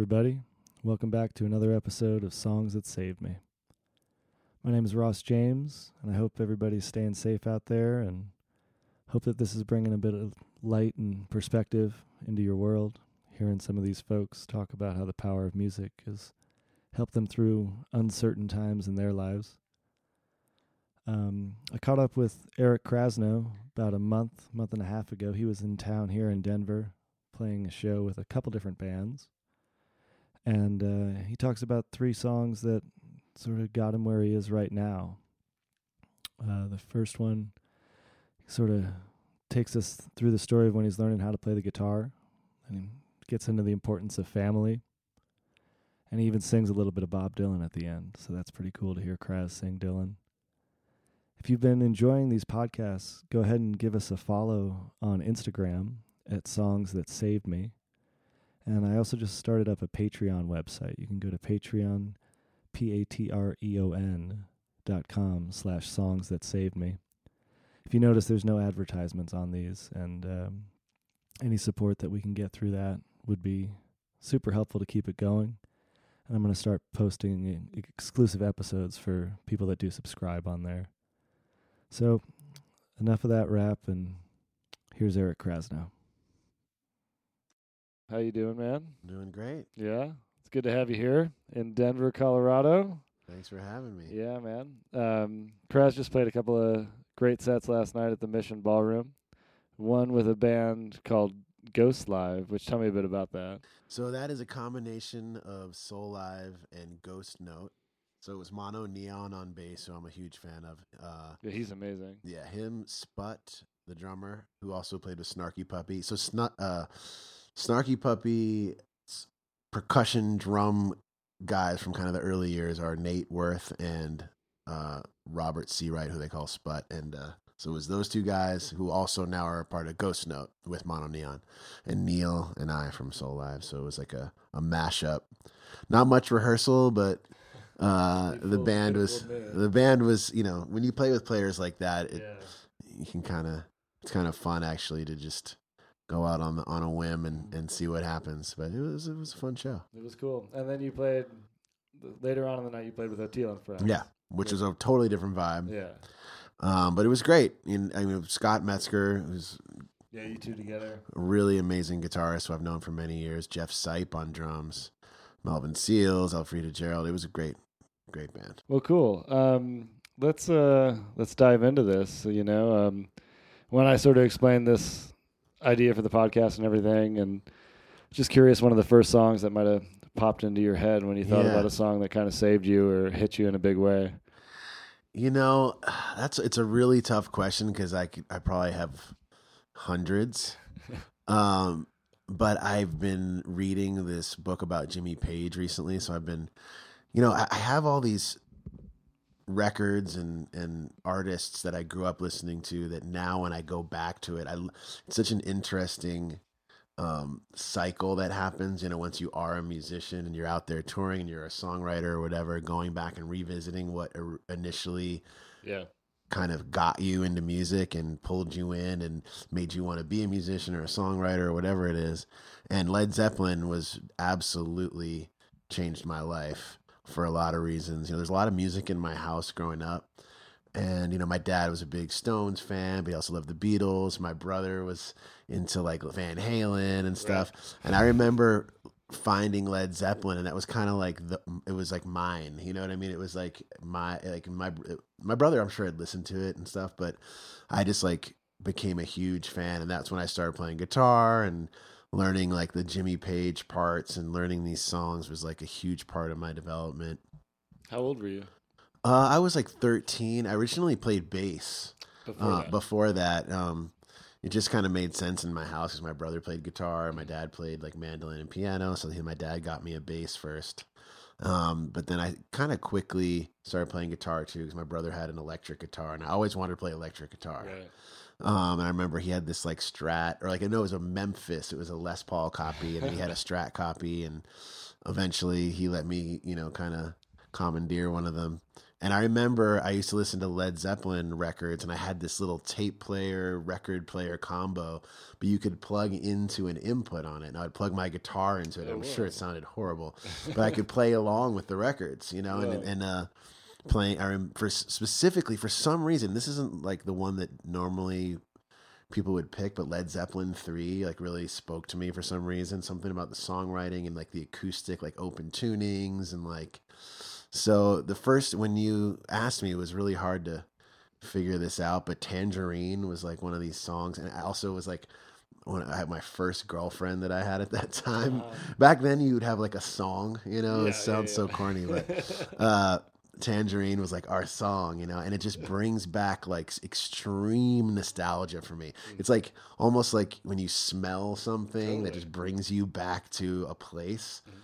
Everybody. Welcome back to another episode of Songs That Saved Me. My name is Ross James, and I hope everybody's staying safe out there and hope that this is bringing a bit of light and perspective into your world. Hearing some of these folks talk about how the power of music has helped them through uncertain times in their lives. Um, I caught up with Eric Krasno about a month, month and a half ago. He was in town here in Denver playing a show with a couple different bands. And uh, he talks about three songs that sort of got him where he is right now. Uh, the first one sort of takes us through the story of when he's learning how to play the guitar and he gets into the importance of family. And he even sings a little bit of Bob Dylan at the end. So that's pretty cool to hear Kraz sing Dylan. If you've been enjoying these podcasts, go ahead and give us a follow on Instagram at Songs That Saved Me. And I also just started up a Patreon website. You can go to Patreon, P A T R E O N dot com slash songs that saved me. If you notice, there's no advertisements on these, and um, any support that we can get through that would be super helpful to keep it going. And I'm going to start posting exclusive episodes for people that do subscribe on there. So, enough of that rap, and here's Eric Krasno. How you doing, man? Doing great. Yeah, it's good to have you here in Denver, Colorado. Thanks for having me. Yeah, man. Um, Kraz just played a couple of great sets last night at the Mission Ballroom. One with a band called Ghost Live, which tell me a bit about that. So that is a combination of Soulive and Ghost Note. So it was MonoNeon on bass, who I'm a huge fan of. Uh, Yeah, he's amazing. yeah, him, Sput, the drummer, who also played with Snarky Puppy. So Snu- uh, Snarky Puppy percussion drum guys from kind of the early years are Nate Werth and uh, Robert Searight, who they call Sput. And uh, so it was those two guys who also now are a part of Ghost Note with MonoNeon, and Neal and I from Soulive. So it was like a, a mashup. Not much rehearsal, but uh, the band was band. the band was you know when you play with players like that, it, yeah. you can kind of it's kind of fun actually to just go out on the on a whim and, and see what happens. But it was it was a fun show. It was cool. And then you played later on in the night. You played with Oteil and friends. Yeah, which was a totally different vibe. Yeah. Um, but it was great. And, I mean, Scott Metzger, who's Yeah, you two together. a really amazing guitarist who I've known for many years. Jeff Sipe on drums, Melvin Seals, Alfreda Gerald. It was a great, great band. Well, cool. Um, let's uh, let's dive into this. You know, um, when I sort of explained this idea for the podcast and everything, and just curious, one of the first songs that might have popped into your head when you thought Yeah. about a song that kind of saved you or hit you in a big way. You know, that's it's a really tough question because I I probably have hundreds. um, but I've been reading this book about Jimmy Page recently, so I've been, you know, I, I have all these records and and artists that I grew up listening to that now when I go back to it, I it's such an interesting um, cycle that happens. You know, once you are a musician and you're out there touring and you're a songwriter or whatever, going back and revisiting what initially Yeah. kind of got you into music and pulled you in and made you want to be a musician or a songwriter or whatever it is. And Led Zeppelin was absolutely changed my life for a lot of reasons. You know, there's a lot of music in my house growing up. And, you know, my dad was a big Stones fan, but he also loved the Beatles. My brother was into like Van Halen and stuff. And I remember finding Led Zeppelin and that was kind of like the it was like mine you know what i mean it was like my like my my brother i'm sure had listened to it and stuff but i just like became a huge fan and that's when i started playing guitar and learning like the jimmy page parts and learning these songs was like a huge part of my development. How old were you? Uh, i was like 13 i originally played bass before uh, that? before that. Um it just kind of made sense in my house because my brother played guitar and my dad played like mandolin and piano so my dad got me a bass first. Um, but then i kind of quickly started playing guitar too because my brother had an electric guitar and i always wanted to play electric guitar. Right. Um, and I remember he had this like Strat, or like I know it was a Memphis. It was a Les Paul copy, and he had a Strat copy. And eventually, he let me, you know, kind of commandeer one of them. And I remember I used to listen to Led Zeppelin records, and I had this little tape player, record player combo, but you could plug into an input on it. And I would plug my guitar into it. Oh, I'm sure it sounded horrible, but I could play along with the records, you know, and, and, uh, playing, I rem- for specifically, for some reason, this isn't like the one that normally people would pick, but Led Zeppelin 3 like really spoke to me for some reason. Something about the songwriting and like the acoustic, like open tunings and like so the first when you asked me it was really hard to figure this out, but Tangerine was like one of these songs and I also was like when I had my first girlfriend that I had at that time. Uh, Back then you would have like a song, you know, yeah, it sounds yeah, so corny, but uh Tangerine was like our song, you know, and it just brings back like extreme nostalgia for me. It's like almost like when you smell something that just brings you back to a place. Mhm.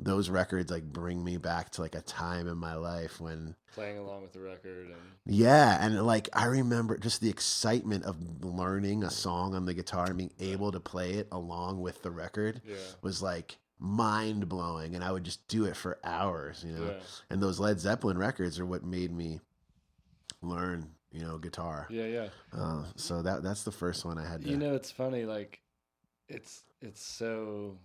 Those records like bring me back to like a time in my life when playing along with the record and yeah, and like I remember just the excitement of learning a song on the guitar and being able to play it along with the record yeah, was like mind blowing and I would just do it for hours, you know yeah, and those Led Zeppelin records are what made me learn, you know, guitar. yeah, yeah. Uh, so that that's the first one I had to. You know, it's funny. Like, it's it's so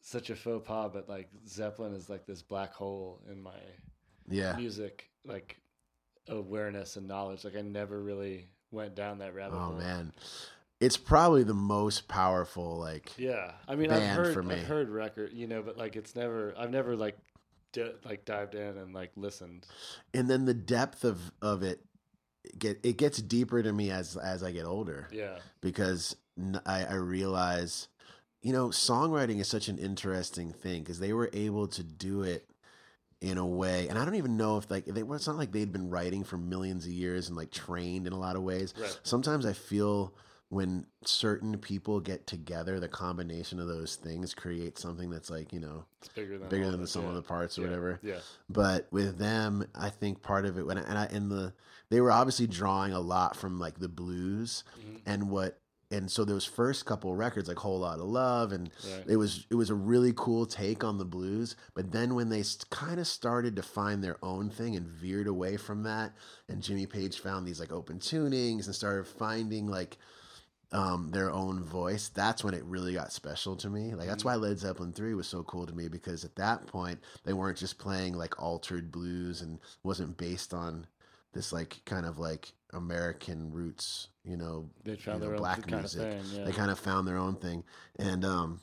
such a faux pas, but like Zeppelin is like this black hole in my yeah, music, like awareness and knowledge. Like, I never really went down that rabbit oh hole. Oh man, it's probably the most powerful. Like, Yeah, I mean, I've heard for me. I've heard record, you know, but like it's never I've never like di- like dived in and like listened. and then the depth of of it get it gets deeper to me as as I get older. Yeah, because i i realize, you know, songwriting is such an interesting thing because they were able to do it in a way, and I don't even know if like they. It's not like they'd been writing for millions of years and like trained in a lot of ways. right. Sometimes I feel when certain people get together, the combination of those things creates something that's like you know It's bigger than bigger than the sum yeah. of the parts or Yeah, whatever Yeah, but with them i think part of it when and i and the they were obviously drawing a lot from like the blues Mhm. and what and so those first couple records like Whole Lotta Love and right. it was it was a really cool take on the blues but then when they kind of started to find their own thing and veered away from that and jimmy page found these like open tunings and started finding like um, their own voice that's when it really got special to me like that's Mhm. why led zeppelin 3 was so cool to me because at that point they weren't just playing like altered blues and wasn't based on this like kind of like american roots you know They found know, their own black kind music. of thing. Yeah, they kind of found their own thing and um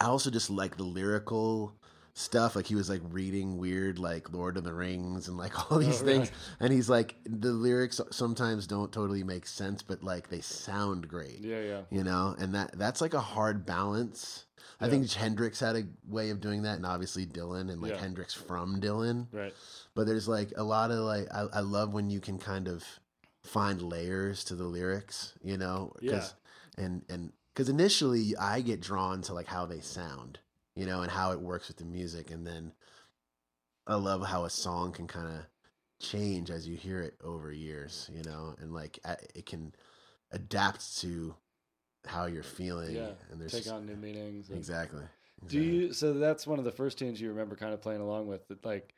i also just like the lyrical stuff like he was like reading weird like lord of the rings and like all oh, these Oh, things. really? and he's like the lyrics sometimes don't totally make sense but like they sound great. Yeah, yeah, you know? And that that's like a hard balance. I think hendrix had a way of doing that and obviously dylan and like Yeah. hendrix from dylan. Right. but there's like a lot of like I, I love when you can kind of find layers to the lyrics you know? 'cause- and and because initially i get drawn to like how they sound you know and how it works with the music and then i love how a song can kind of change as you hear it over years you know and like it can adapt to how you're feeling Yeah, and there's Take on new meanings. and- exactly Do you? So that's one of the first tunes you remember kind of playing along with. That like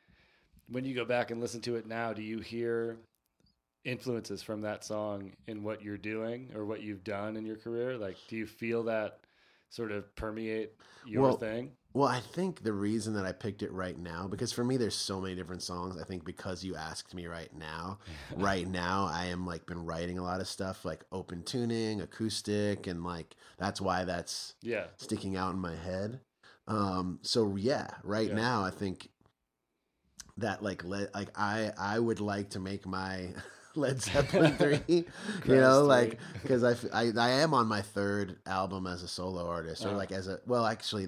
when you go back and listen to it now, do you hear influences from that song in what you're doing or what you've done in your career? Like, do you feel that sort of permeate your Well, thing? Well, I think the reason that I picked it right now, because for me, there's so many different songs. I think because you asked me right now, right now, I am like been writing a lot of stuff like open tuning, acoustic, and like that's why that's Yeah, sticking out in my head. Um, so yeah, right Yeah. now, I think that like let like I I would like to make my Led Zeppelin three, you know, like right. I I am on my third album as a solo artist, or Uh-huh. like as a well, actually,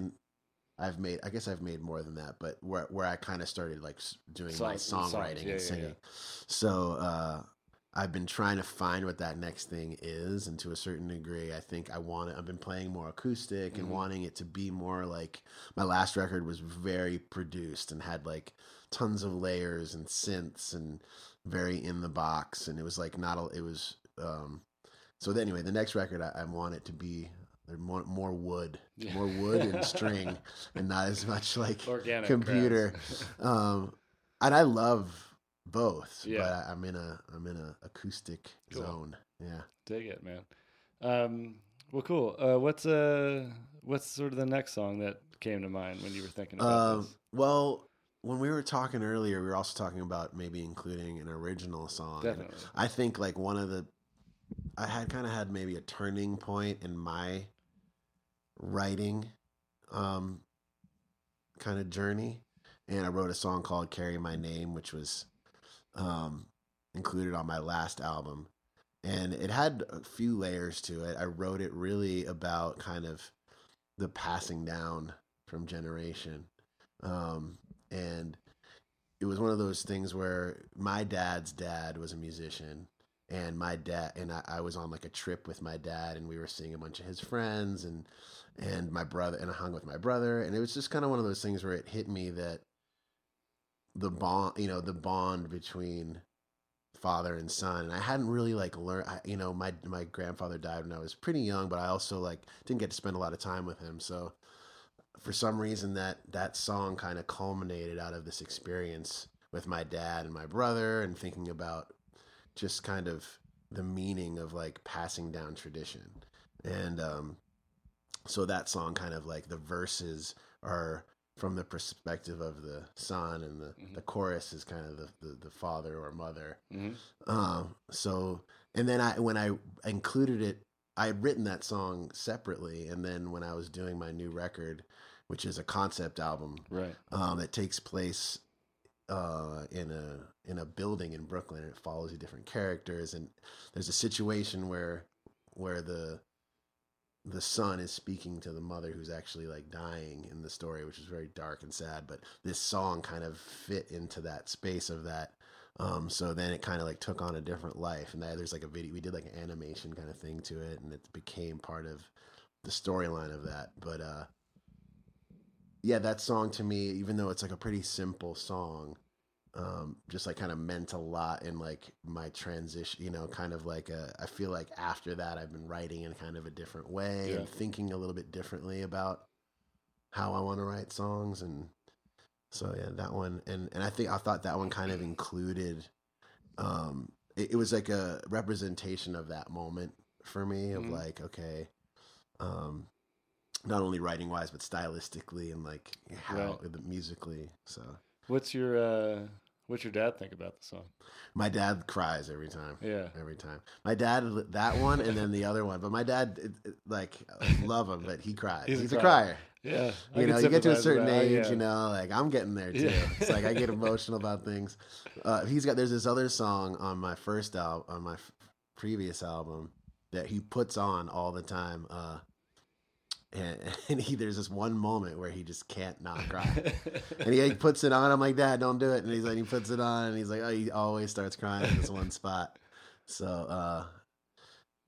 I've made I guess I've made more than that, but where where I kind of started like doing my Songs- songs, songwriting yeah, yeah, and yeah. singing. So uh, I've been trying to find what that next thing is, and to a certain degree, I think I want it. I've been playing more acoustic and Mhm. wanting it to be more like my last record was very produced and had like tons of layers and synths and very in the box, and it was like not a, it was. Um, so anyway, the next record I, I want it to be there more more wood, more wood and string, and not as much like organic computer. um, and I love both. Yeah. but I, I'm in a I'm in a acoustic Cool. zone. Yeah. Dig it, man. Um, well, cool. Uh, what's uh, what's sort of the next song that came to mind when you were thinking about Um, this? well, when we were talking earlier, we were also talking about maybe including an original song. and I think like one of the I had kind of had maybe a turning point in my writing um kind of journey and I wrote a song called Carry My Name which was um included on my last album and it had a few layers to it. I wrote it really about kind of the passing down from generation. Um and it was one of those things where my dad's dad was a musician and my dad and I, I was on like a trip with my dad and we were seeing a bunch of his friends and and my brother and I hung with my brother and it was just kind of one of those things where it hit me that the bond you know the bond between father and son and I hadn't really like learned I, you know my my grandfather died when I was pretty young but I also like didn't get to spend a lot of time with him so for some reason that that song kind of culminated out of this experience with my dad and my brother and thinking about just kind of the meaning of like passing down tradition. And um so that song kind of like the verses are from the perspective of the son and the, Mhm. the chorus is kind of the, the, the father or mother. Hmm um, so, and then I, when I included it, I had written that song separately. And then when I was doing my new record, which is a concept album, Right. um, that takes place, uh, in a, in a building in Brooklyn and it follows the different characters. And there's a situation where, where the, the son is speaking to the mother who's actually like dying in the story, which is very dark and sad. But this song kind of fit into that space of that. Um, so then it kind of like took on a different life, and that, there's like a video. We did like an animation kind of thing to it, and it became part of the storyline of that. But uh, yeah, that song to me, even though it's like a pretty simple song, um, just like kind of meant a lot in like my transition. You know, kind of like a, I feel like after that, I've been writing in kind of a different way Yeah. and thinking a little bit differently about how I want to write songs and so yeah, that one and and I think I thought that one kind of included um it, it was like a representation of that moment for me of Mhm. like okay um not only writing wise but stylistically and like how the musically so What's your uh, what's your dad think about the song? my dad cries every time Yeah. every time my dad that one and then the other one but my dad it, it, like love him but he cries He's he's, a a crier. crier Yeah. You can know, you get to a certain age, yeah. you know, like I'm getting there too. Yeah. It's like I get emotional about things. Uh, he's got there's this other song on my first album, on my f- previous album that he puts on all the time. Uh, and, and he there's this one moment where he just can't not cry. And he like, puts it on. I'm like, Dad, don't do it. And he's like, he puts it on, and he's like, oh, he always starts crying in this one spot. So, uh,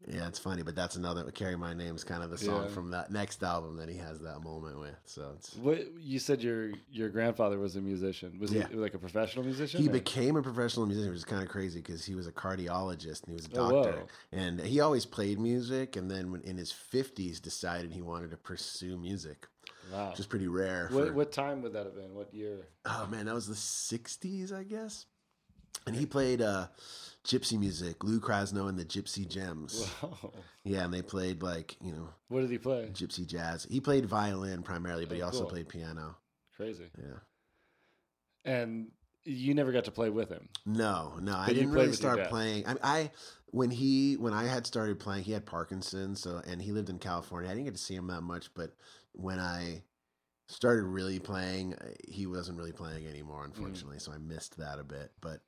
yeah, it's funny, but that's another. "Carry My Name" is kind of the song Yeah. from that next album that he has that moment with. So it's What you said your your grandfather was a musician. Was Yeah. he like a professional musician? he or- became a professional musician, which is kind of crazy because he was a cardiologist and he was a Oh, doctor, whoa. and he always played music. And then when in his fifties, decided he wanted to pursue music, Wow. which is pretty rare. What for- what time would that have been? What year? oh man, that was the '60s, I guess. And he played uh, gypsy music, Lou Krasno and the Gypsy Gems. Wow. Yeah, and they played like you know What did he play? gypsy jazz. He played violin primarily, but he Oh, also cool. played piano. Crazy. Yeah. And you never got to play with him. No, no, I But you didn't really start playing. I, I when he when I had started playing, he had Parkinson's, so and he lived in California. I didn't get to see him that much, but when I started really playing, he wasn't really playing anymore, Mm. unfortunately. So I missed that a bit, but.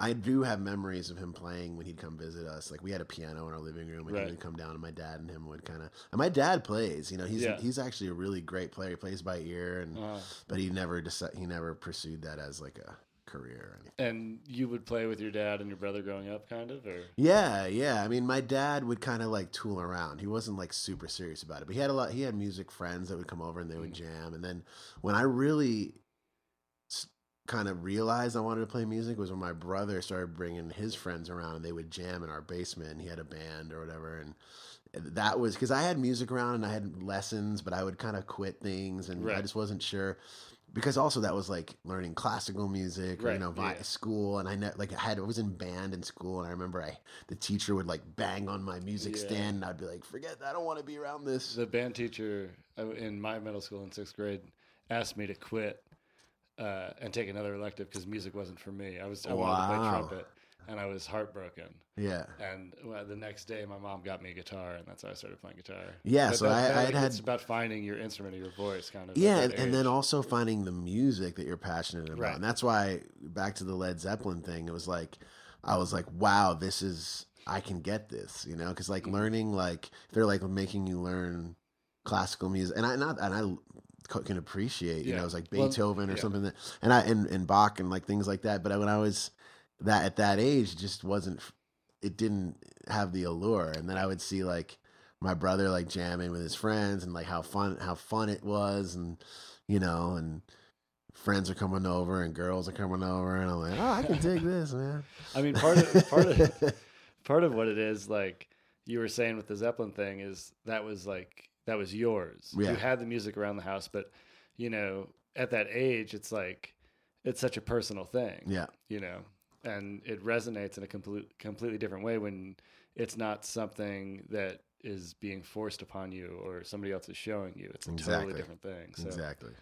I do have memories of him playing when he'd come visit us. Like we had a piano in our living room, and Right. he would come down, and my dad and him would kind of. And my dad plays. You know, he's Yeah. he's actually a really great player. He plays by ear, and Uh, but he never decided he never pursued that as like a career or anything. and you would play with your dad and your brother growing up, kind of, or Yeah, yeah. I mean, my dad would kind of like tool around. He wasn't like super serious about it, but he had a lot. He had music friends that would come over and they would Mm. jam. And then when I really kind of realized I wanted to play music was when my brother started bringing his friends around and they would jam in our basement. And he had a band or whatever, and that was because I had music around and I had lessons, but I would kind of quit things and I just wasn't sure. because also that was like learning classical music, or, Right, you know, yeah. school, and I ne- like I had I was in band in school, and I remember I the teacher would like bang on my music Yeah. stand, and I'd be like, "Forget that, I don't want to be around this." the band teacher uh, in my middle school in sixth grade asked me to quit uh, and take another elective because music wasn't for me. I was I wanted to play trumpet, and I was heartbroken. Yeah, And well, the next day, my mom got me a guitar, and that's how I started playing guitar. Yeah, But so that- I- that- I had had- it's about finding your instrument or your voice, kind of. yeah, and, and then also finding the music that you're passionate about, Right. and that's why back to the Led Zeppelin thing, it was like I was like, "Wow, this is I can get this," you know, because like Mhm. learning like they're like making you learn classical music, and I not and I can appreciate, you Yeah. know, it's like Well, Beethoven or yeah. something that, and I and, and Bach and like things like that. But when I was that at that age, just wasn't, it didn't have the allure. And then I would see like my brother like jamming with his friends and like how fun how fun it was, and you know, and friends are coming over and girls are coming over, and I'm like, oh, I can dig this, man. I mean, part of part of part of what it is, like you were saying with the Zeppelin thing, is that was like that was yours. Yeah. You had the music around the house, but you know, at that age, it's like it's such a personal thing. yeah, You know, and it resonates in a complete completely different way when it's not something that is being forced upon you or somebody else is showing you. It's a Exactly. totally different thing. So, exactly.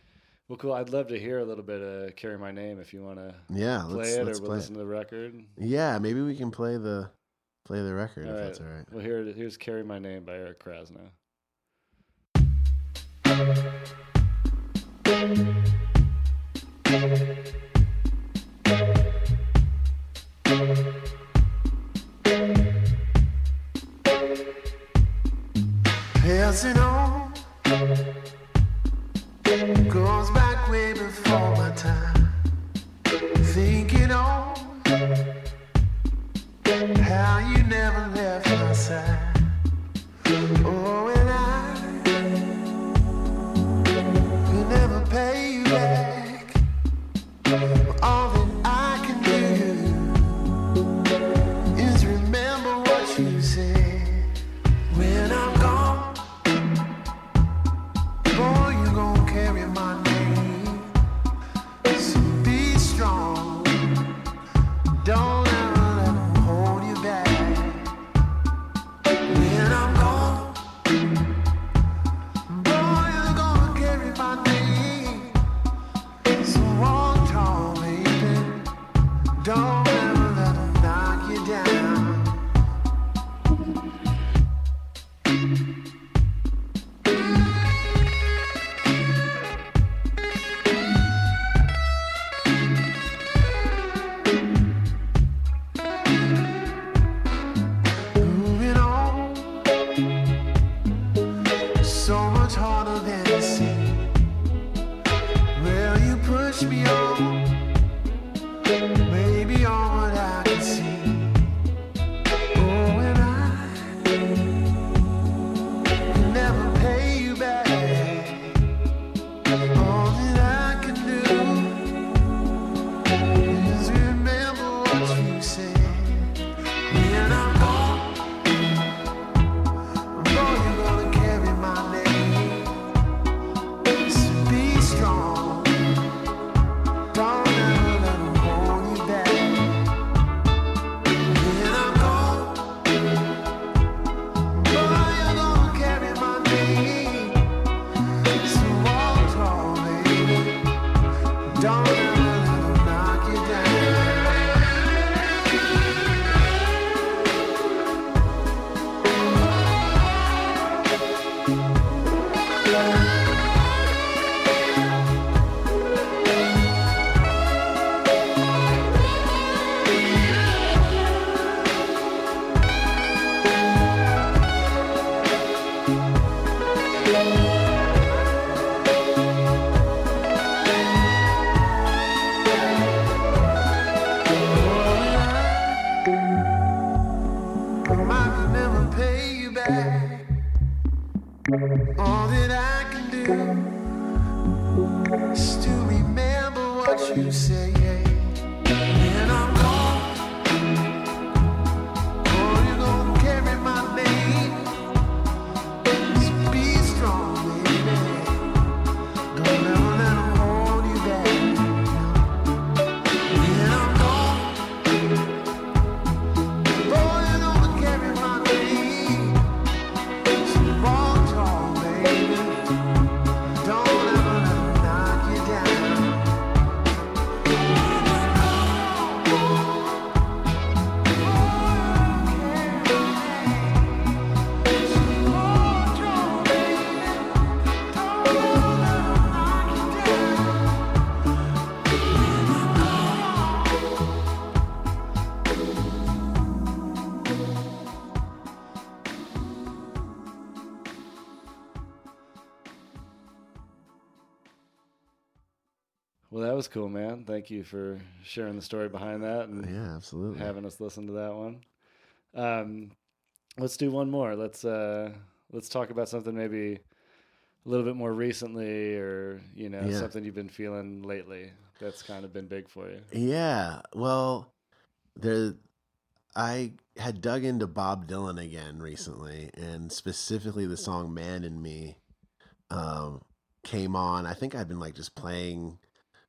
well, cool. I'd love to hear a little bit of "Carry My Name" if you want to Yeah, play let's it, let's or we'll play. listen It. to the record. Yeah, maybe we can play the play the record All if right. that's all right. Well, here here's "Carry My Name" by Eric Krasno. Passing I Thank you for sharing the story behind that and Yeah, absolutely. having us listen to that one. Um, let's do one more. Let's uh, let's talk about something maybe a little bit more recently, or you know, Yeah. something you've been feeling lately that's kind of been big for you. Yeah. Well, there I had dug into Bob Dylan again recently and specifically the song Man in Me um came on. I think I'd been like just playing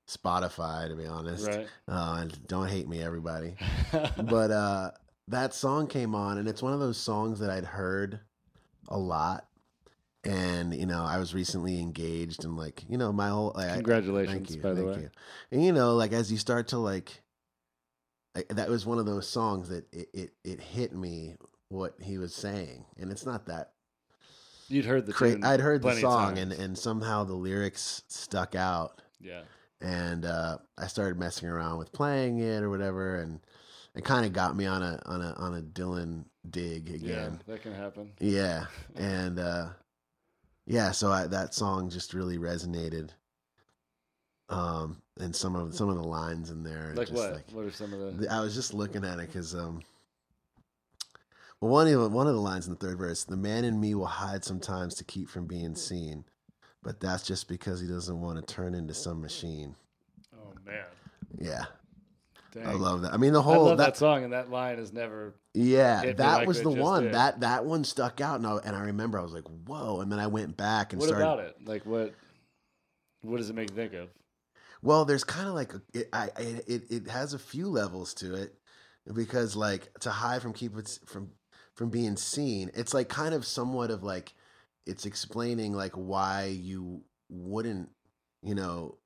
Spotify to be honest. Right. Uh and don't hate me everybody. but uh that song came on and it's one of those songs that I'd heard a lot and you know I was recently engaged and like you know my whole like, I- Congratulations, thank you, by the way. you. and you know like as you start to like I, that was one of those songs that it, it it hit me what he was saying and it's not that You'd heard the tune I'd heard the song and and somehow the lyrics stuck out yeah, and uh, I started messing around with playing it or whatever, and it kind of got me on a on a on a Dylan dig again. yeah, that can happen. Yeah, and uh, yeah, so I, that song just really resonated. Um, and some of some of the lines in there, Like just what? Like, what are some of the? I was just looking at it because um, well, one of one of the lines in the third verse, the man in me will hide sometimes to keep from being seen, but that's just because he doesn't want to turn into some machine. Oh man, Yeah, Dang. I love that. I mean, the I whole love that, that, song, and that line is never. yeah, that like was the one did. that that one stuck out, and I, and I remember I was like, whoa, and then I went back and started. What started. about it? Like what? What does it make you think of? Well, there's kind of like a, it, I, I, it it has a few levels to it because like to hide from keep it from from being seen. It's like kind of somewhat of like it's explaining like why you wouldn't you know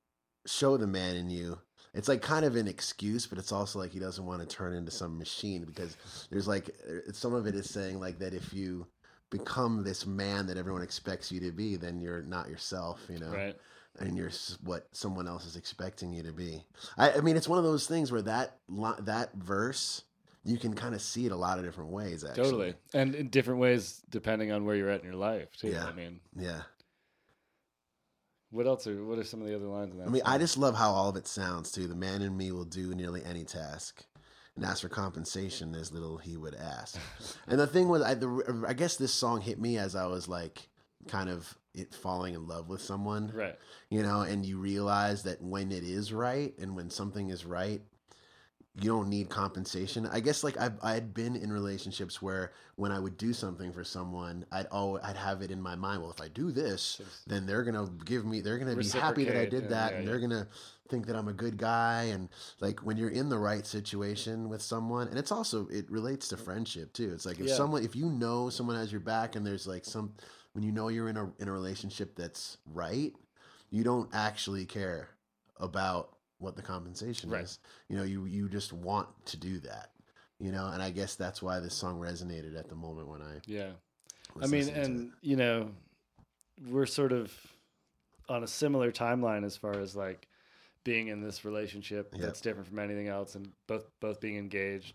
show the man in you. It's like kind of an excuse, but it's also like he doesn't want to turn into some machine because there's like uh, some of it is saying like that if you become this man that everyone expects you to be, then you're not yourself, you know Right. and you're what someone else is expecting you to be. I, I mean, it's one of those things where that that verse you can kind of see it a lot of different ways. Actually, Totally, and in different ways depending on where you're at in your life too. Yeah. I mean, Yeah, what else are? What are some of the other lines in that? I mean, I just love how all of it sounds too. The man in me will do nearly any task, and ask for compensation as little he would ask. and the thing was, I, the, I guess this song hit me as I was like kind of it falling in love with someone. right. you know, and you realize that when it is right and when something is right, you don't need compensation. I guess like I've I had been in relationships where when I would do something for someone, I'd oh I'd have it in my mind. Well, if I do this, then they're gonna give me. They're gonna be happy that I did that, yeah, and yeah. they're gonna think that I'm a good guy. And like when you're in the right situation with someone, and it's also it relates to friendship too. It's like if Yeah. someone if you know someone has your back, and there's like some when you know you're in a in a relationship that's right, you don't actually care about what the compensation Right. is. You know, you you just want to do that. You know, and I guess that's why this song resonated at the moment when I Yeah. I mean, listening to it. and you know, we're sort of on a similar timeline as far as like being in this relationship Yeah. that's different from anything else, and both both being engaged.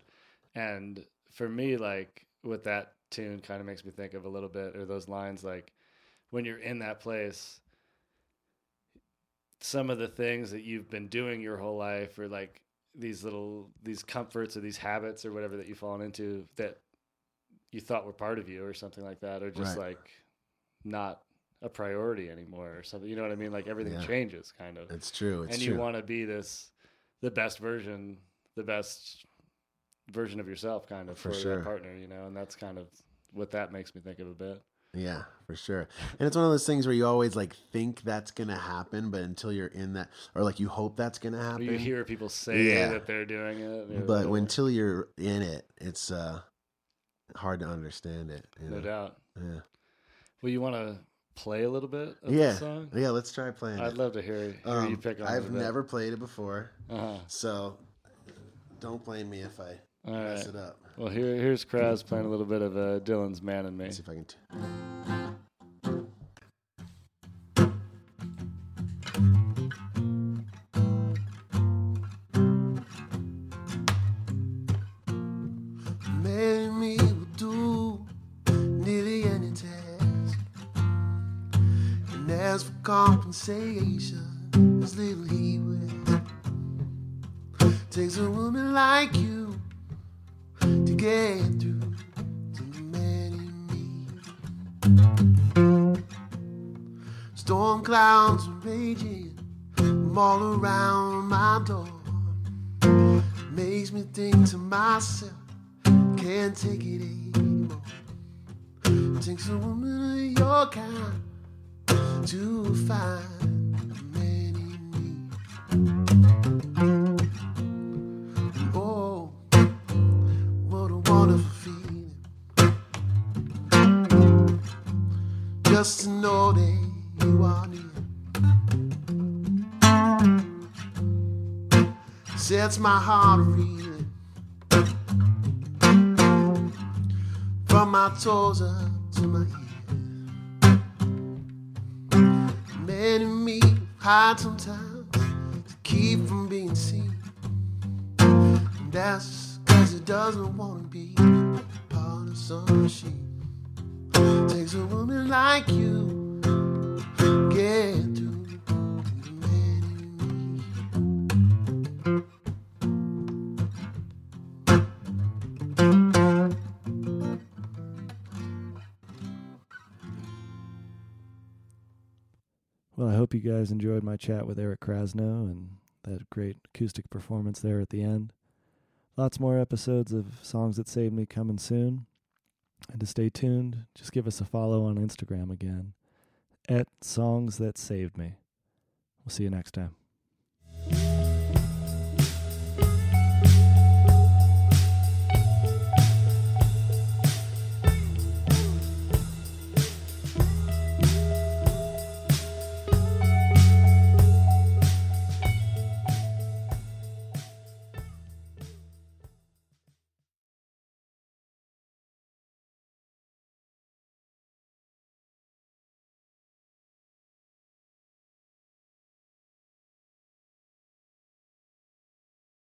And for me, like what that tune kind of makes me think of a little bit, or those lines, like when you're in that place, some of the things that you've been doing your whole life, or like these little these comforts or these habits or whatever that you've fallen into that you thought were part of you or something like that, or just Right. like not a priority anymore or something. You know what I mean? Like everything Yeah. changes kind of. it's true. It's and you want to be this the best version, the best version of yourself kind of For for, sure. that partner, you know, and that's kind of what that makes me think of a bit. Yeah, for sure. And it's one of those things where you always like think that's gonna happen, but until you're in that, or like you hope that's gonna happen. you hear people say Yeah. that they're doing it. you but until you're in it, it's uh hard to understand it. you no know? doubt. Yeah. Well, you want to play a little bit of Yeah. the song? Yeah. Let's try playing I'd it. love to hear, hear you Um, pick on I've bit. never played it before, Uh-huh. so don't blame me if I All mess it up. Well, here here's Kraz playing a little bit of uh, Dylan's "Man in Me." Let's see if I can. T- Made me will do nearly any task. And as for compensation, as little he will. Takes a woman like you clouds are raging all around my door. Makes me think to myself, can't take it anymore. Takes a woman of your kind to find a man in me. Oh, what a wonderful feeling. Just to know that Sets my heart reeling from my toes up to my ears. Man in me hide sometimes to keep from being seen. And that's cause it doesn't want to be part of some machine. Takes a woman like you, Well, I hope you guys enjoyed my chat with Eric Krasno and that great acoustic performance there at the end. Lots more episodes of Songs That Saved Me coming soon. And to stay tuned, just give us a follow on Instagram again at Songs That Saved Me. We'll see you next time.